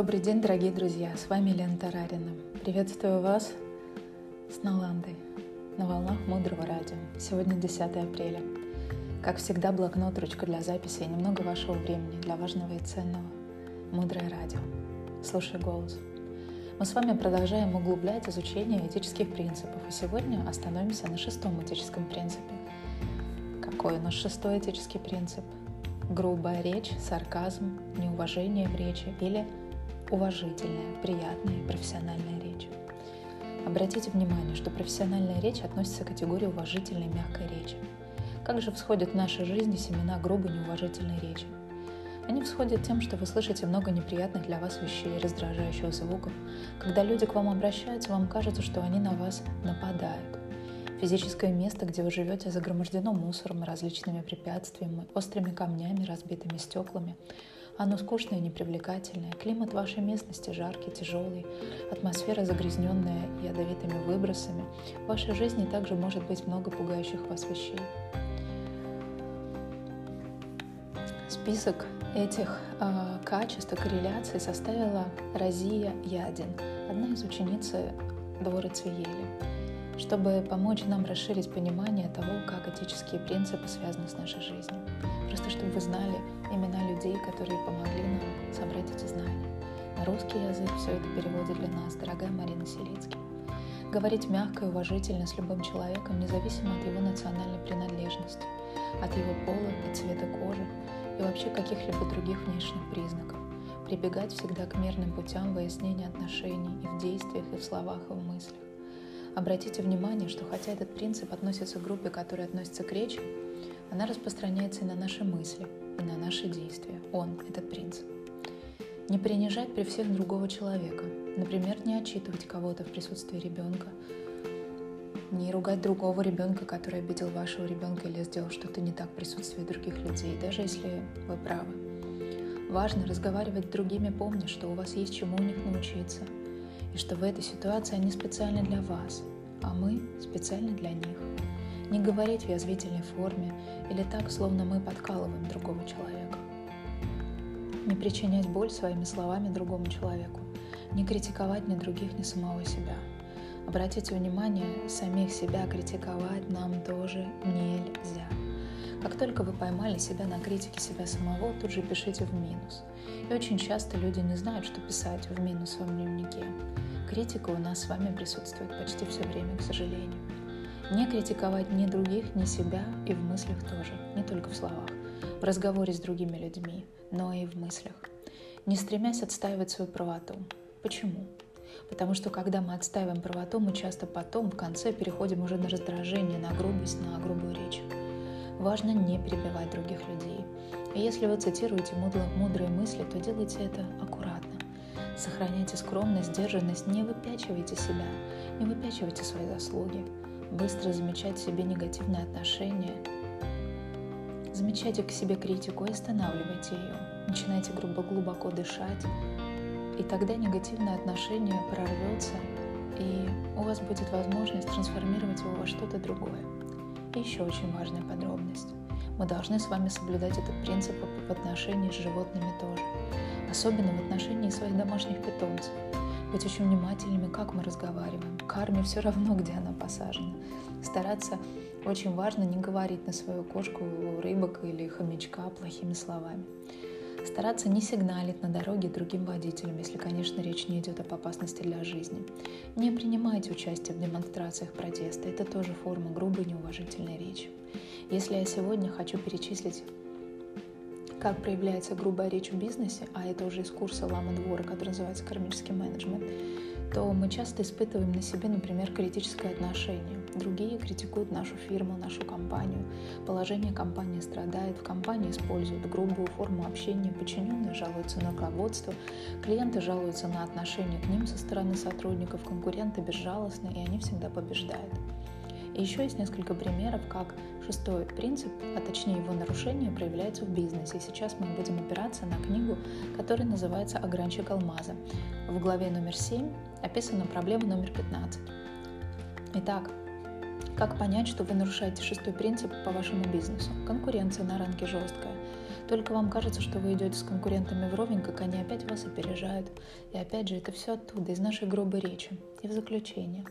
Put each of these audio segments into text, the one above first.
Добрый день, дорогие друзья! С вами Лена Тарарина. Приветствую вас с Наландой на волнах Мудрого Радио. Сегодня 10 апреля. Как всегда, блокнот, ручка для записи и немного вашего времени для важного и ценного. Мудрое Радио. Слушай голос. Мы с вами продолжаем углублять изучение этических принципов, и сегодня остановимся на шестом этическом принципе. Какой у нас шестой этический принцип? Грубая речь, сарказм, неуважение в речи или уважительная, приятная и профессиональная речь. Обратите внимание, что профессиональная речь относится к категории уважительной мягкой речи. Как же всходят в нашей жизни семена грубой неуважительной речи? Они всходят тем, что вы слышите много неприятных для вас вещей, раздражающих звуков. Когда люди к вам обращаются, вам кажется, что они на вас нападают. Физическое место, где вы живете, загромождено мусором, различными препятствиями, острыми камнями, разбитыми стеклами. Оно скучное и непривлекательное. Климат вашей местности жаркий, тяжелый. Атмосфера загрязненная ядовитыми выбросами. В вашей жизни также может быть много пугающих вас вещей. Список этих э, качеств и корреляций составила Розия Ядин, одна из учениц Дворы Цвиели, чтобы помочь нам расширить понимание того, как этические принципы связаны с нашей жизнью. Просто чтобы вы знали имена людей, которые помогли нам собрать эти знания. На русский язык все это переводит для нас дорогая Марина Селицкий. Говорить мягко и уважительно с любым человеком, независимо от его национальной принадлежности, от его пола и цвета кожи и вообще каких-либо других внешних признаков. Прибегать всегда к мирным путям выяснения отношений и в действиях, и в словах, и в мыслях. Обратите внимание, что хотя этот принцип относится к группе, которая относится к речи, она распространяется и на наши мысли, и на наши действия. Он — этот принцип. Не принижать при всех другого человека. Например, не отчитывать кого-то в присутствии ребенка, не ругать другого ребенка, который обидел вашего ребенка или сделал что-то не так в присутствии других людей, даже если вы правы. Важно разговаривать с другими, помня, что у вас есть чему у них научиться, и что в этой ситуации они специально для вас, а мы специально для них. Не говорить в язвительной форме или так, словно мы подкалываем другого человека. Не причинять боль своими словами другому человеку. Не критиковать ни других, ни самого себя. Обратите внимание, самих себя критиковать нам. Как только вы поймали себя на критике себя самого, тут же пишите в минус. И очень часто люди не знают, что писать в минус в своем дневнике. Критика у нас с вами присутствует почти все время, к сожалению. Не критиковать ни других, ни себя и в мыслях тоже, не только в словах, в разговоре с другими людьми, но и в мыслях. Не стремясь отстаивать свою правоту. Почему? Потому что когда мы отстаиваем правоту, мы часто потом в конце переходим уже на раздражение, на грубость, на грубую речь. Важно не перебивать других людей. И если вы цитируете мудрые мысли, то делайте это аккуратно. Сохраняйте скромность, сдержанность, не выпячивайте себя, не выпячивайте свои заслуги быстро замечать себе негативные отношения, замечайте к себе критику и останавливайте ее. Начинайте грубо глубоко дышать, и тогда негативное отношение прорвется, и у вас будет возможность трансформировать его во что-то другое. И еще очень важная подробность. Мы должны с вами соблюдать этот принцип в отношении с животными тоже, особенно в отношении своих домашних питомцев быть очень внимательными, как мы разговариваем. Карме все равно, где она посажена. Стараться очень важно не говорить на свою кошку, рыбок или хомячка плохими словами. Стараться не сигналить на дороге другим водителям, если, конечно, речь не идет об опасности для жизни. Не принимайте участие в демонстрациях протеста. Это тоже форма грубой неуважительной речи. Если я сегодня хочу перечислить как проявляется грубая речь в бизнесе, а это уже из курса Лама Двора, который называется кармический менеджмент, то мы часто испытываем на себе, например, критическое отношение. Другие критикуют нашу фирму, нашу компанию. Положение компании страдает, в компании используют грубую форму общения, подчиненные жалуются на руководство, клиенты жалуются на отношение к ним со стороны сотрудников, конкуренты безжалостны, и они всегда побеждают. Еще есть несколько примеров, как шестой принцип, а точнее его нарушение, проявляется в бизнесе. Сейчас мы будем опираться на книгу, которая называется «Огранчик алмаза». В главе номер 7 описана проблема номер 15. Итак, Как понять, что вы нарушаете шестой принцип по вашему бизнесу? Конкуренция на рынке жесткая. Только вам кажется, что вы идете с конкурентами вровень, как они опять вас опережают. И опять же, это все оттуда, из нашей грубой речи. И в заключение.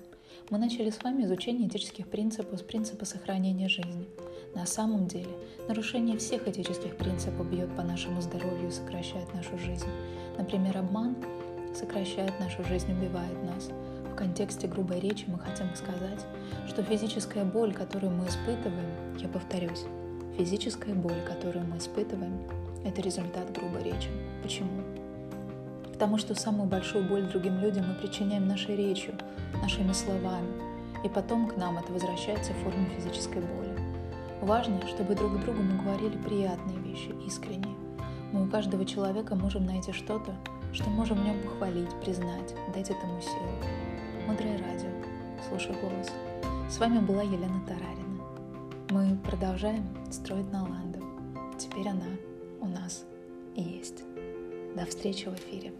Мы начали с вами изучение этических принципов с принципа сохранения жизни. На самом деле, нарушение всех этических принципов бьет по нашему здоровью и сокращает нашу жизнь. Например, обман сокращает нашу жизнь, убивает нас. В контексте грубой речи мы хотим сказать, что физическая боль, которую мы испытываем, я повторюсь, физическая боль, которую мы испытываем, это результат грубой речи. Почему? Потому что самую большую боль другим людям мы причиняем нашей речью, нашими словами, и потом к нам это возвращается в форме физической боли. Важно, чтобы друг другу мы говорили приятные вещи, искренние. Мы у каждого человека можем найти что-то, что можем в нем похвалить, признать, дать этому силу. Мудрое радио. Слушай голос. С вами была Елена Тарарина. Мы продолжаем строить Наланду. Теперь она у нас есть. До встречи в эфире.